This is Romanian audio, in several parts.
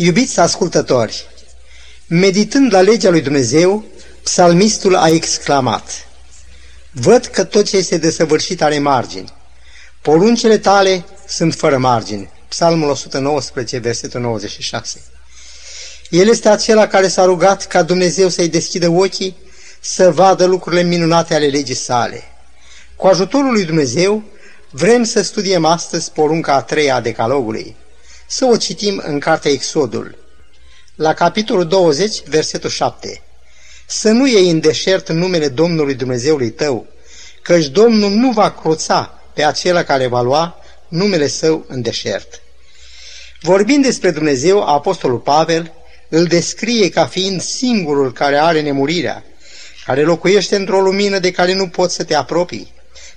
Iubiți ascultători, meditând la legea lui Dumnezeu, psalmistul a exclamat, Văd că tot ce este desăvârșit are margini. Poruncele tale sunt fără margini. Psalmul 119, versetul 96. El este acela care s-a rugat ca Dumnezeu să-i deschidă ochii să vadă lucrurile minunate ale legii sale. Cu ajutorul lui Dumnezeu, vrem să studiem astăzi porunca a treia a decalogului. Să o citim în cartea Exodul, la capitolul 20, versetul 7. Să nu iei în deșert numele Domnului Dumnezeului tău, căci Domnul nu va cruța pe acela care va lua numele său în deșert. Vorbind despre Dumnezeu, Apostolul Pavel îl descrie ca fiind singurul care are nemurirea, care locuiește într-o lumină de care nu poți să te apropii,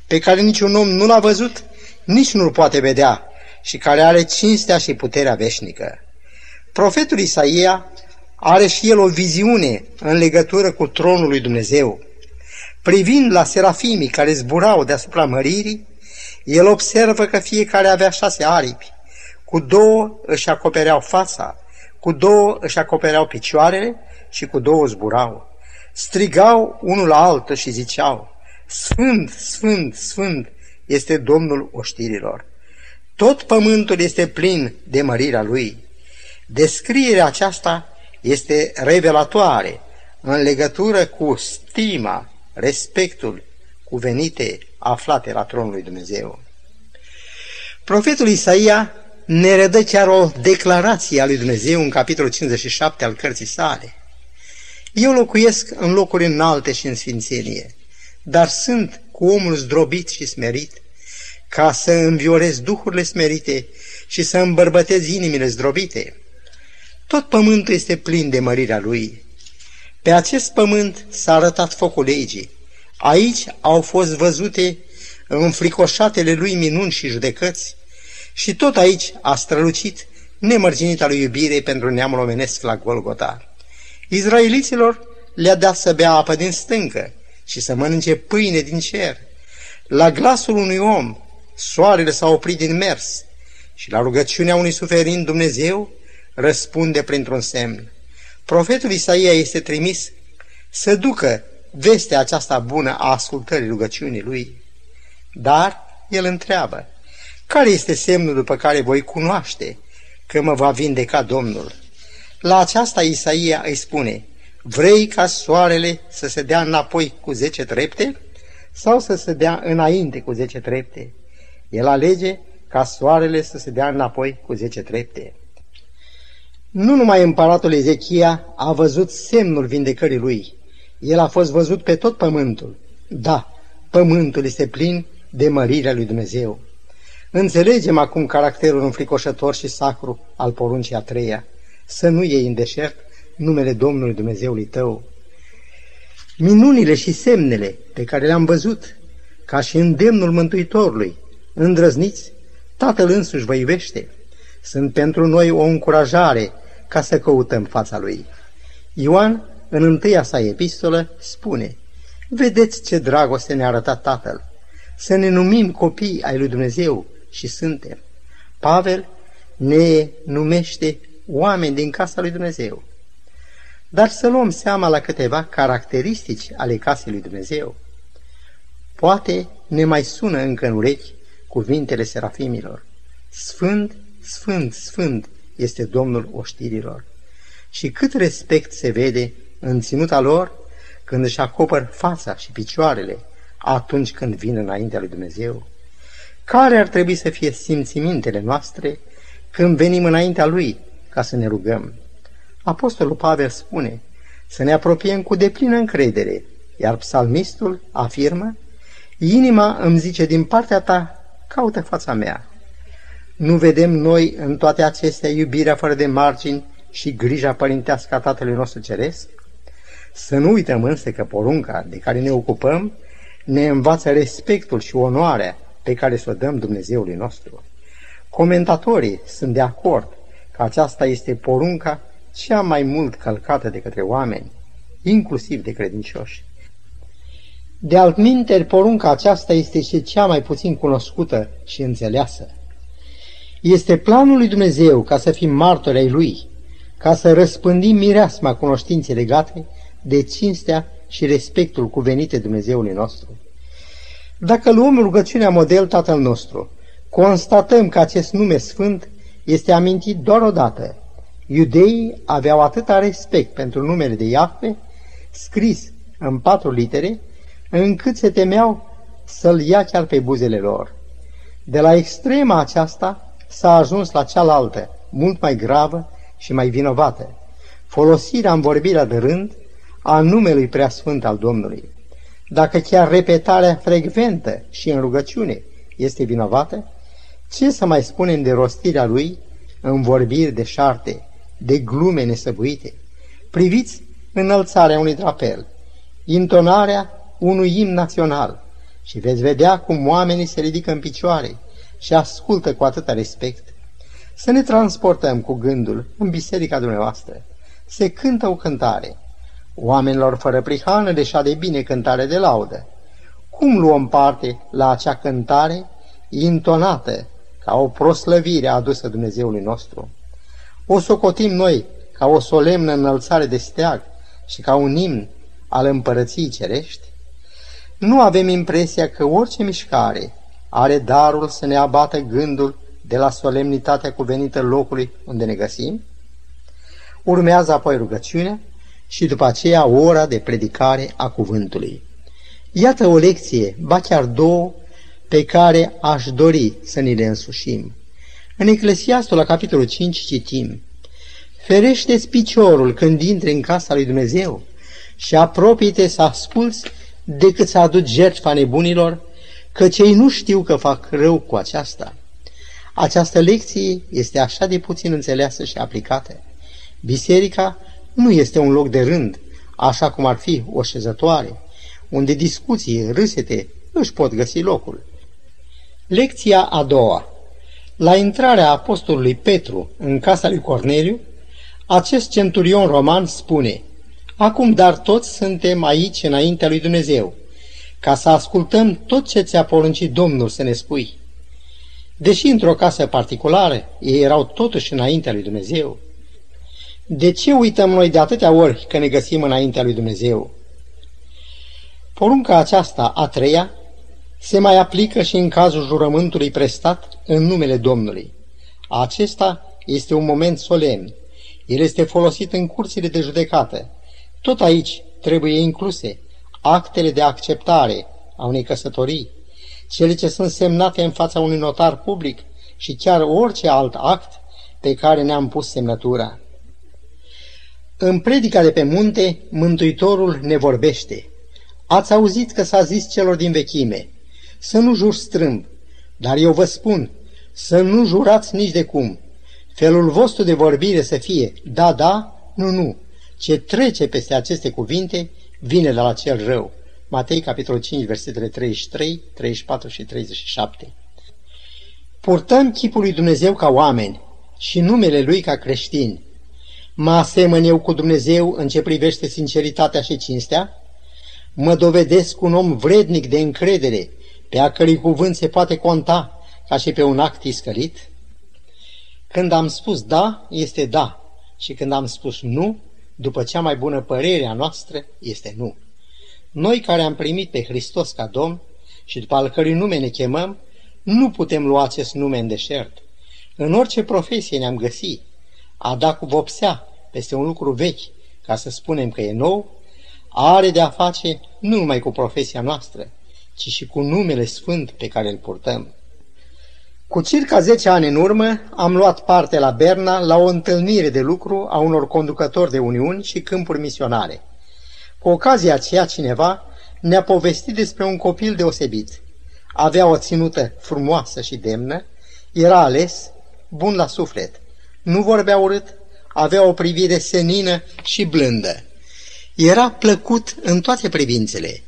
pe care niciun om nu l-a văzut, nici nu-l poate vedea și care are cinstea și puterea veșnică. Profetul Isaia are și el o viziune în legătură cu tronul lui Dumnezeu. Privind la serafimii care zburau deasupra măririi, el observă că fiecare avea șase aripi, cu două își acopereau fața, cu două își acopereau picioarele și cu două zburau. Strigau unul la altul și ziceau, Sfânt, Sfânt, Sfânt este Domnul oștirilor. Tot pământul este plin de mărirea Lui. Descrierea aceasta este revelatoare în legătură cu stima, respectul cuvenite aflate la tronul lui Dumnezeu. Profetul Isaia ne redă chiar o declarație a lui Dumnezeu în capitolul 57 al cărții sale. Eu locuiesc în locuri înalte și în sfințenie, dar sunt cu omul zdrobit și smerit, ca să înviorez duhurile smerite și să îmbărbătez inimile zdrobite. Tot pământul este plin de mărirea lui. Pe acest pământ s-a arătat focul legii. Aici au fost văzute înfricoșatele lui minuni și judecăți și tot aici a strălucit nemărginita lui iubire pentru neamul omenesc la Golgota. Izraeliților le-a dat să bea apă din stâncă și să mănânce pâine din cer. La glasul unui om, soarele s-a oprit din mers și la rugăciunea unui suferind Dumnezeu răspunde printr-un semn. Profetul Isaia este trimis să ducă vestea aceasta bună a ascultării rugăciunii lui. Dar el întreabă, care este semnul după care voi cunoaște că mă va vindeca Domnul? La aceasta Isaia îi spune, vrei ca soarele să se dea înapoi cu zece trepte sau să se dea înainte cu zece trepte? El alege ca soarele să se dea înapoi cu zece trepte. Nu numai împăratul Ezechia a văzut semnul vindecării lui, el a fost văzut pe tot pământul. Da, pământul este plin de mărirea lui Dumnezeu. Înțelegem acum caracterul înfricoșător și sacru al poruncii a treia, să nu iei în deșert numele Domnului Dumnezeului tău. Minunile și semnele pe care le-am văzut, ca și îndemnul Mântuitorului, îndrăzniți, Tatăl însuși vă iubește. Sunt pentru noi o încurajare ca să căutăm fața Lui. Ioan, în întâia sa epistolă, spune, Vedeți ce dragoste ne-a arătat Tatăl, să ne numim copii ai lui Dumnezeu și suntem. Pavel ne numește oameni din casa lui Dumnezeu. Dar să luăm seama la câteva caracteristici ale casei lui Dumnezeu. Poate ne mai sună încă în urechi cuvintele serafimilor. Sfânt, sfânt, sfânt este Domnul oștirilor. Și cât respect se vede în ținuta lor când își acopăr fața și picioarele atunci când vin înaintea lui Dumnezeu. Care ar trebui să fie simțimintele noastre când venim înaintea Lui ca să ne rugăm? Apostolul Pavel spune să ne apropiem cu deplină încredere, iar psalmistul afirmă, inima îmi zice din partea ta, caută fața mea. Nu vedem noi în toate acestea iubirea fără de margini și grija părintească a Tatălui nostru Ceresc? Să nu uităm însă că porunca de care ne ocupăm ne învață respectul și onoarea pe care să o dăm Dumnezeului nostru. Comentatorii sunt de acord că aceasta este porunca cea mai mult călcată de către oameni, inclusiv de credincioși. De altminteri, porunca aceasta este și cea mai puțin cunoscută și înțeleasă. Este planul lui Dumnezeu ca să fim martori ai Lui, ca să răspândim mireasma cunoștinței legate de cinstea și respectul cuvenite Dumnezeului nostru. Dacă luăm rugăciunea model Tatăl nostru, constatăm că acest nume sfânt este amintit doar o dată. Iudeii aveau atâta respect pentru numele de Iahve, scris în patru litere, încât se temeau să-l ia chiar pe buzele lor. De la extrema aceasta s-a ajuns la cealaltă, mult mai gravă și mai vinovată, folosirea în vorbirea de rând a numelui preasfânt al Domnului. Dacă chiar repetarea frecventă și în rugăciune este vinovată, ce să mai spunem de rostirea lui în vorbiri de șarte, de glume nesăbuite? Priviți înălțarea unui drapel, intonarea unui imn național și veți vedea cum oamenii se ridică în picioare și ascultă cu atâta respect. Să ne transportăm cu gândul în biserica dumneavoastră. Se cântă o cântare. Oamenilor fără prihană deșa de bine cântare de laudă. Cum luăm parte la acea cântare intonată ca o proslăvire adusă Dumnezeului nostru? O socotim noi ca o solemnă înălțare de steag și ca un imn al împărăției cerești? Nu avem impresia că orice mișcare are darul să ne abată gândul de la solemnitatea cuvenită locului unde ne găsim? Urmează apoi rugăciunea și după aceea ora de predicare a cuvântului. Iată o lecție, ba chiar două, pe care aș dori să ni le însușim. În Eclesiastul, la capitolul 5, citim Ferește-ți piciorul când intri în casa lui Dumnezeu și apropie-te să asculți decât să aduci jertfa nebunilor, că cei nu știu că fac rău cu aceasta. Această lecție este așa de puțin înțeleasă și aplicată. Biserica nu este un loc de rând, așa cum ar fi o șezătoare, unde discuții, râsete își pot găsi locul. Lecția a doua. La intrarea apostolului Petru în casa lui Corneliu, acest centurion roman spune Acum dar toți suntem aici înaintea lui Dumnezeu, ca să ascultăm tot ce ți-a poruncit Domnul să ne spui. Deși într-o casă particulară, ei erau totuși înaintea lui Dumnezeu. De ce uităm noi de atâtea ori că ne găsim înaintea lui Dumnezeu? Porunca aceasta, a treia, se mai aplică și în cazul jurământului prestat în numele Domnului. Acesta este un moment solemn. El este folosit în curțile de judecată. Tot aici trebuie incluse actele de acceptare a unei căsătorii, cele ce sunt semnate în fața unui notar public și chiar orice alt act pe care ne-am pus semnătura. În predica de pe munte, Mântuitorul ne vorbește. Ați auzit că s-a zis celor din vechime, să nu jur strâmb, dar eu vă spun, să nu jurați nici de cum. Felul vostru de vorbire să fie da, da, nu, nu. Ce trece peste aceste cuvinte vine de la cel rău. Matei, capitolul 5, versetele 33, 34 și 37. Purtăm chipul lui Dumnezeu ca oameni și numele Lui ca creștini. Mă asemăn eu cu Dumnezeu în ce privește sinceritatea și cinstea? Mă dovedesc un om vrednic de încredere, pe a cărui cuvânt se poate conta ca și pe un act iscălit? Când am spus da, este da, și când am spus nu, după cea mai bună părere a noastră, este nu. Noi care am primit pe Hristos ca Domn și după al cărui nume ne chemăm, nu putem lua acest nume în deșert. În orice profesie ne-am găsit, a da cu vopsea peste un lucru vechi, ca să spunem că e nou, are de a face nu numai cu profesia noastră, ci și cu numele sfânt pe care îl purtăm. Cu circa 10 ani în urmă am luat parte la Berna la o întâlnire de lucru a unor conducători de uniuni și câmpuri misionare. Cu ocazia aceea cineva ne-a povestit despre un copil deosebit. Avea o ținută frumoasă și demnă, era ales, bun la suflet, nu vorbea urât, avea o privire senină și blândă. Era plăcut în toate privințele.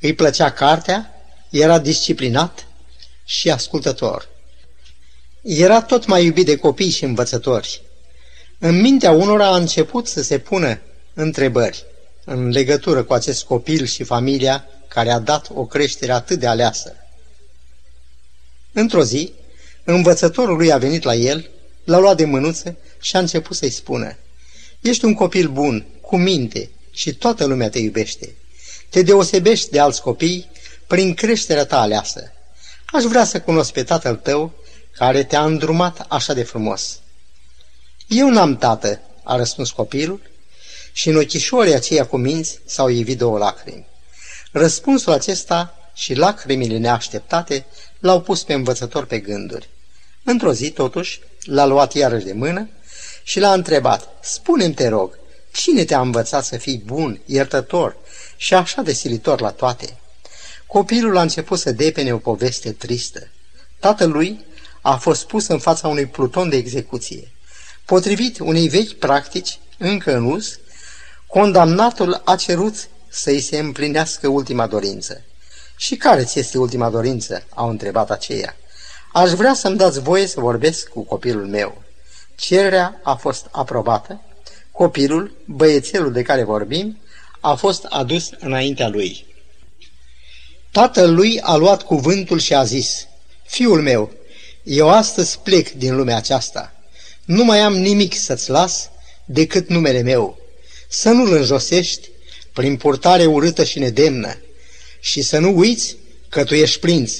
Îi plăcea cartea, era disciplinat și ascultător. Era tot mai iubit de copii și învățători. În mintea unora a început să se pună întrebări în legătură cu acest copil și familia care a dat o creștere atât de aleasă. Într-o zi, învățătorul lui a venit la el, l-a luat de mânuță și a început să-i spună, Ești un copil bun, cu minte și toată lumea te iubește. Te deosebești de alți copii prin creșterea ta aleasă. Aș vrea să cunosc pe tatăl tău care te-a îndrumat așa de frumos. Eu n-am tată, a răspuns copilul, și în ochișorii aceia cu minți s-au ivit două lacrimi. Răspunsul acesta și lacrimile neașteptate l-au pus pe învățător pe gânduri. Într-o zi, totuși, l-a luat iarăși de mână și l-a întrebat, spune-mi, te rog, cine te-a învățat să fii bun, iertător și așa de silitor la toate? Copilul a început să depene o poveste tristă. Tatălui a fost pus în fața unui pluton de execuție. Potrivit unei vechi practici, încă în uz, condamnatul a cerut să-i se împlinească ultima dorință. Și care ți este ultima dorință?" au întrebat aceia. Aș vrea să-mi dați voie să vorbesc cu copilul meu." Cererea a fost aprobată. Copilul, băiețelul de care vorbim, a fost adus înaintea lui. Tatăl lui a luat cuvântul și a zis, Fiul meu, eu astăzi plec din lumea aceasta. Nu mai am nimic să-ți las decât numele meu. Să nu-l înjosești prin purtare urâtă și nedemnă și să nu uiți că tu ești prinț,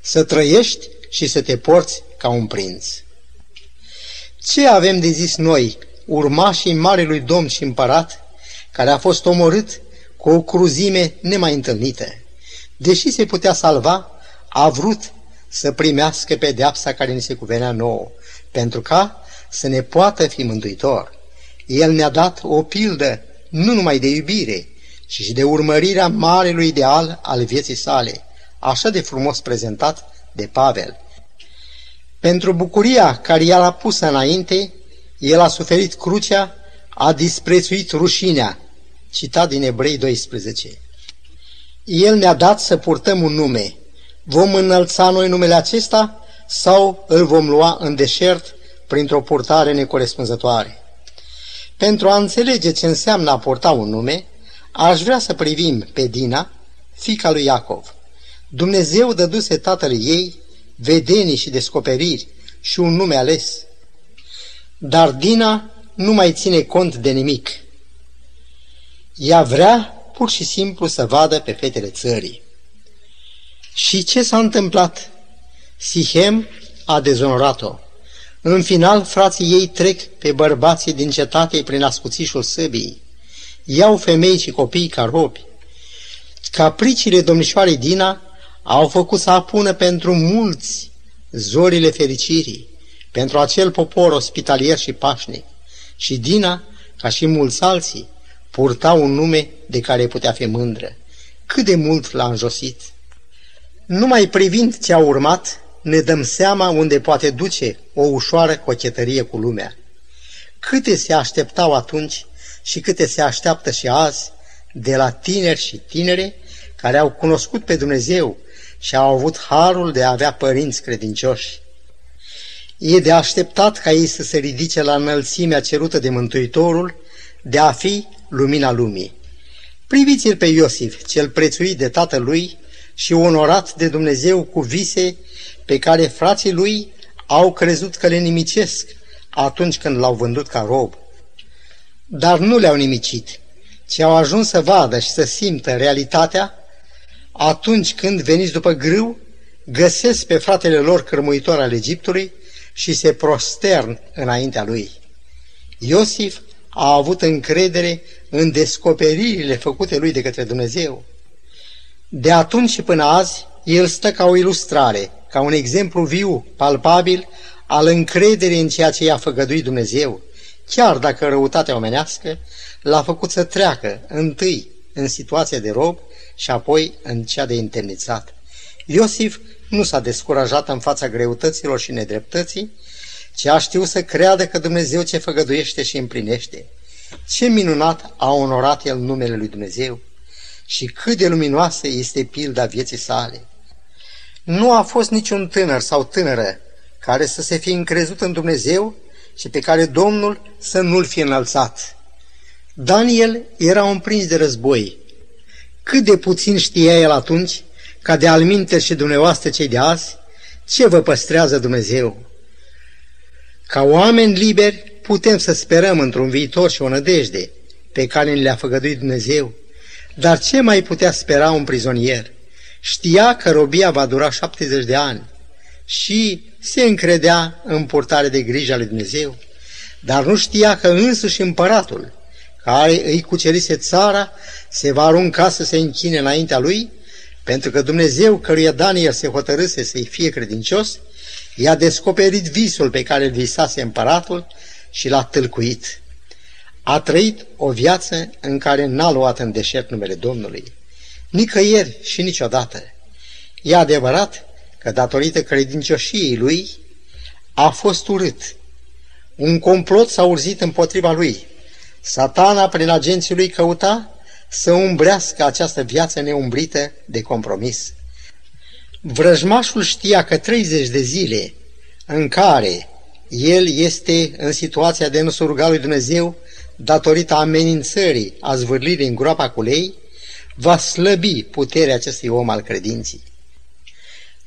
să trăiești și să te porți ca un prinț. Ce avem de zis noi, urmașii Marelui Domn și Împărat, care a fost omorât cu o cruzime nemai întâlnită? Deși se putea salva, a vrut să primească pedeapsa care ni se cuvenea nouă, pentru ca să ne poată fi mântuitor. El ne-a dat o pildă nu numai de iubire, ci și de urmărirea marelui ideal al vieții sale, așa de frumos prezentat de Pavel. Pentru bucuria care i-a a pus înainte, el a suferit crucea, a disprețuit rușinea, citat din Ebrei 12. El ne-a dat să purtăm un nume. Vom înălța noi numele acesta sau îl vom lua în deșert printr-o purtare necorespunzătoare? Pentru a înțelege ce înseamnă a purta un nume, aș vrea să privim pe Dina, fica lui Iacov. Dumnezeu dăduse tatălui ei vedenii și descoperiri și un nume ales. Dar Dina nu mai ține cont de nimic. Ea vrea pur și simplu să vadă pe fetele țării. Și ce s-a întâmplat? Sihem a dezonorat-o. În final, frații ei trec pe bărbații din cetate prin ascuțișul săbii. Iau femei și copii ca robi. Capriciile domnișoarei Dina au făcut să apună pentru mulți zorile fericirii, pentru acel popor ospitalier și pașnic. Și Dina, ca și mulți alții, purta un nume de care putea fi mândră. Cât de mult l-a înjosit! Numai privind ce a urmat, ne dăm seama unde poate duce o ușoară cochetărie cu lumea. Câte se așteptau atunci și câte se așteaptă și azi de la tineri și tinere care au cunoscut pe Dumnezeu și au avut harul de a avea părinți credincioși. E de așteptat ca ei să se ridice la înălțimea cerută de Mântuitorul, de a fi lumina lumii. Priviți-l pe Iosif, cel prețuit de tatăl lui și onorat de Dumnezeu cu vise pe care frații lui au crezut că le nimicesc atunci când l-au vândut ca rob. Dar nu le-au nimicit, ci au ajuns să vadă și să simtă realitatea atunci când, veniți după grâu, găsesc pe fratele lor cărmuitor al Egiptului și se prostern înaintea lui. Iosif a avut încredere în descoperirile făcute lui de către Dumnezeu. De atunci și până azi, el stă ca o ilustrare, ca un exemplu viu, palpabil, al încrederii în ceea ce i-a făgăduit Dumnezeu, chiar dacă răutatea omenească l-a făcut să treacă întâi în situația de rob și apoi în cea de întemnițat. Iosif nu s-a descurajat în fața greutăților și nedreptății, ci a știut să creadă că Dumnezeu ce făgăduiește și împlinește. Ce minunat a onorat el numele lui Dumnezeu și cât de luminoasă este pilda vieții sale. Nu a fost niciun tânăr sau tânără care să se fi încrezut în Dumnezeu și pe care Domnul să nu-l fi înălțat. Daniel era un prins de război. Cât de puțin știa el atunci, ca de alminte și dumneavoastră cei de azi, ce vă păstrează Dumnezeu. Ca oameni liberi putem să sperăm într-un viitor și o nădejde pe care ne le-a făgăduit Dumnezeu, dar ce mai putea spera un prizonier? Știa că robia va dura 70 de ani și se încredea în purtare de grijă lui Dumnezeu, dar nu știa că însuși împăratul, care îi cucerise țara, se va arunca să se închine înaintea lui, pentru că Dumnezeu, căruia Daniel se hotărâse să-i fie credincios, i-a descoperit visul pe care îl visase împăratul și l-a tâlcuit. A trăit o viață în care n-a luat în deșert numele Domnului. Nicăieri și niciodată. E adevărat că datorită credincioșiei lui a fost urât. Un complot s-a urzit împotriva lui. Satana, prin agenții lui, căuta să umbrească această viață neumbrită de compromis. Vrăjmașul știa că 30 de zile în care el este în situația de nu lui Dumnezeu datorită amenințării a zvârlirii în groapa cu lei, va slăbi puterea acestui om al credinții.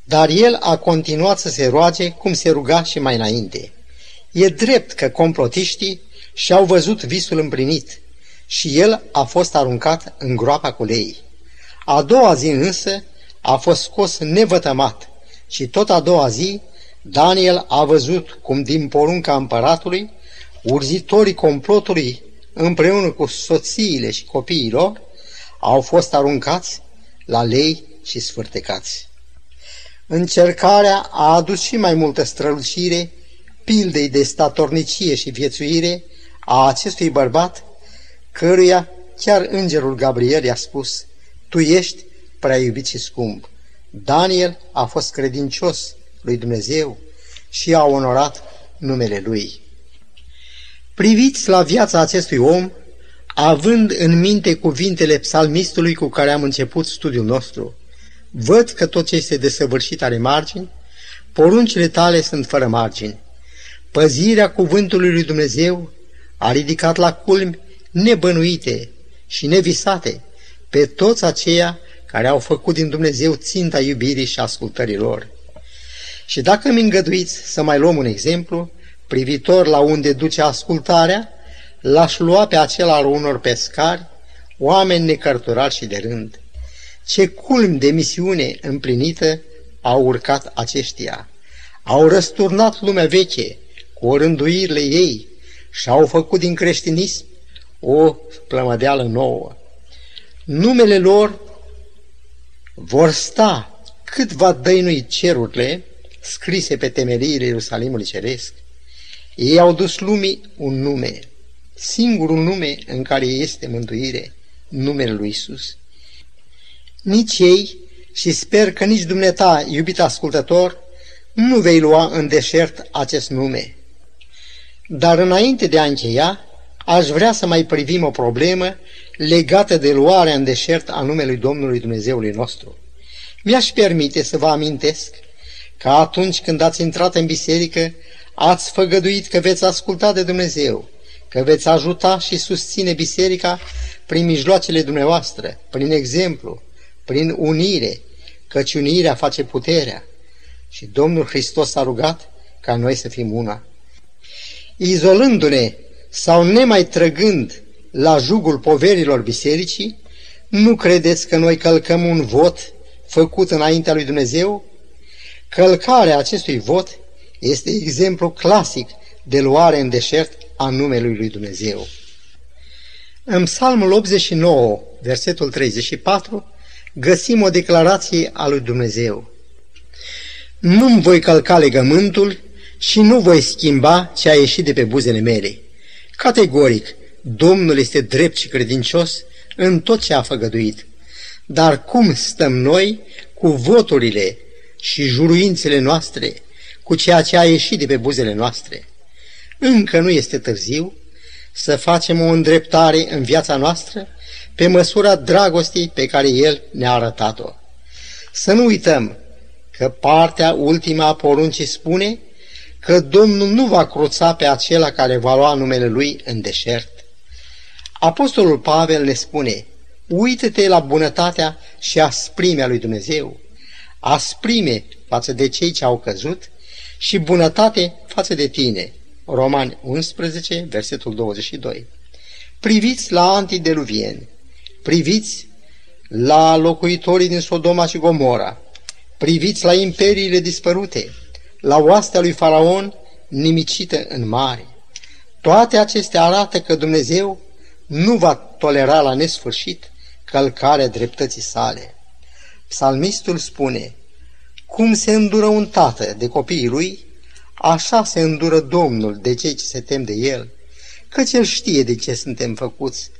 Dar el a continuat să se roage cum se ruga și mai înainte. E drept că complotiștii și-au văzut visul împlinit și el a fost aruncat în groapa cu lei. A doua zi însă a fost scos nevătămat și tot a doua zi Daniel a văzut cum din porunca împăratului urzitorii complotului împreună cu soțiile și copiilor au fost aruncați la lei și sfârtecați. Încercarea a adus și mai multă strălucire pildei de statornicie și viețuire a acestui bărbat, căruia chiar îngerul Gabriel i-a spus, Tu ești prea iubit și scump. Daniel a fost credincios lui Dumnezeu și a onorat numele lui. Priviți la viața acestui om, având în minte cuvintele psalmistului cu care am început studiul nostru. Văd că tot ce este desăvârșit are margini, poruncile tale sunt fără margini. Păzirea cuvântului lui Dumnezeu a ridicat la culmi nebănuite și nevisate pe toți aceia care au făcut din Dumnezeu ținta iubirii și ascultării lor. Și dacă mi îngăduiți să mai luăm un exemplu, privitor la unde duce ascultarea, l-aș lua pe acela al unor pescari, oameni necărturali și de rând. Ce culm de misiune împlinită au urcat aceștia. Au răsturnat lumea veche cu rânduirile ei și au făcut din creștinism o plămădeală nouă. Numele lor vor sta cât va dăinui cerurile scrise pe temeliile Ierusalimului Ceresc. Ei au dus lumii un nume, singurul nume în care este mântuire, numele lui Isus. Nici ei și sper că nici dumneata, iubit ascultător, nu vei lua în deșert acest nume. Dar înainte de a încheia, aș vrea să mai privim o problemă legată de luarea în deșert a numelui Domnului Dumnezeului nostru. Mi-aș permite să vă amintesc că atunci când ați intrat în biserică, ați făgăduit că veți asculta de Dumnezeu, că veți ajuta și susține biserica prin mijloacele dumneavoastră, prin exemplu, prin unire, căci unirea face puterea. Și Domnul Hristos a rugat ca noi să fim una. Izolându-ne sau nemai trăgând la jugul poverilor bisericii, nu credeți că noi călcăm un vot făcut înaintea lui Dumnezeu? Călcarea acestui vot este exemplu clasic de luare în deșert a numelui lui Dumnezeu. În Psalmul 89, versetul 34, găsim o declarație a lui Dumnezeu. Nu-mi voi călca legământul și nu voi schimba ce a ieșit de pe buzele mele. Categoric, Domnul este drept și credincios în tot ce a făgăduit. Dar cum stăm noi cu voturile și juruințele noastre, cu ceea ce a ieșit de pe buzele noastre? Încă nu este târziu să facem o îndreptare în viața noastră pe măsura dragostei pe care El ne-a arătat-o. Să nu uităm că partea ultima a poruncii spune că Domnul nu va cruța pe acela care va lua numele Lui în deșert. Apostolul Pavel ne spune, uită-te la bunătatea și asprimea lui Dumnezeu, asprime față de cei ce au căzut și bunătate față de tine. Romani 11, versetul 22. Priviți la antideluvieni, priviți la locuitorii din Sodoma și Gomora, priviți la imperiile dispărute, la oastea lui Faraon nimicită în mare. Toate acestea arată că Dumnezeu nu va tolera la nesfârșit călcarea dreptății sale. Psalmistul spune, cum se îndură un tată de copiii lui, așa se îndură Domnul de cei ce se tem de el, căci el știe de ce suntem făcuți,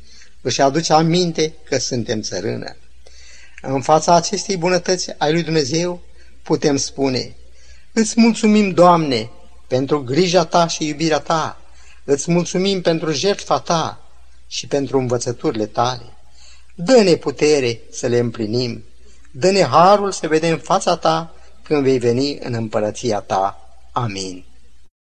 își aduce aminte că suntem țărână. În fața acestei bunătăți ai lui Dumnezeu putem spune, îți mulțumim, Doamne, pentru grija ta și iubirea ta, îți mulțumim pentru jertfa ta și pentru învățăturile tale. Dă-ne putere să le împlinim, dă-ne harul să vedem fața ta când vei veni în împărăția ta. Amin.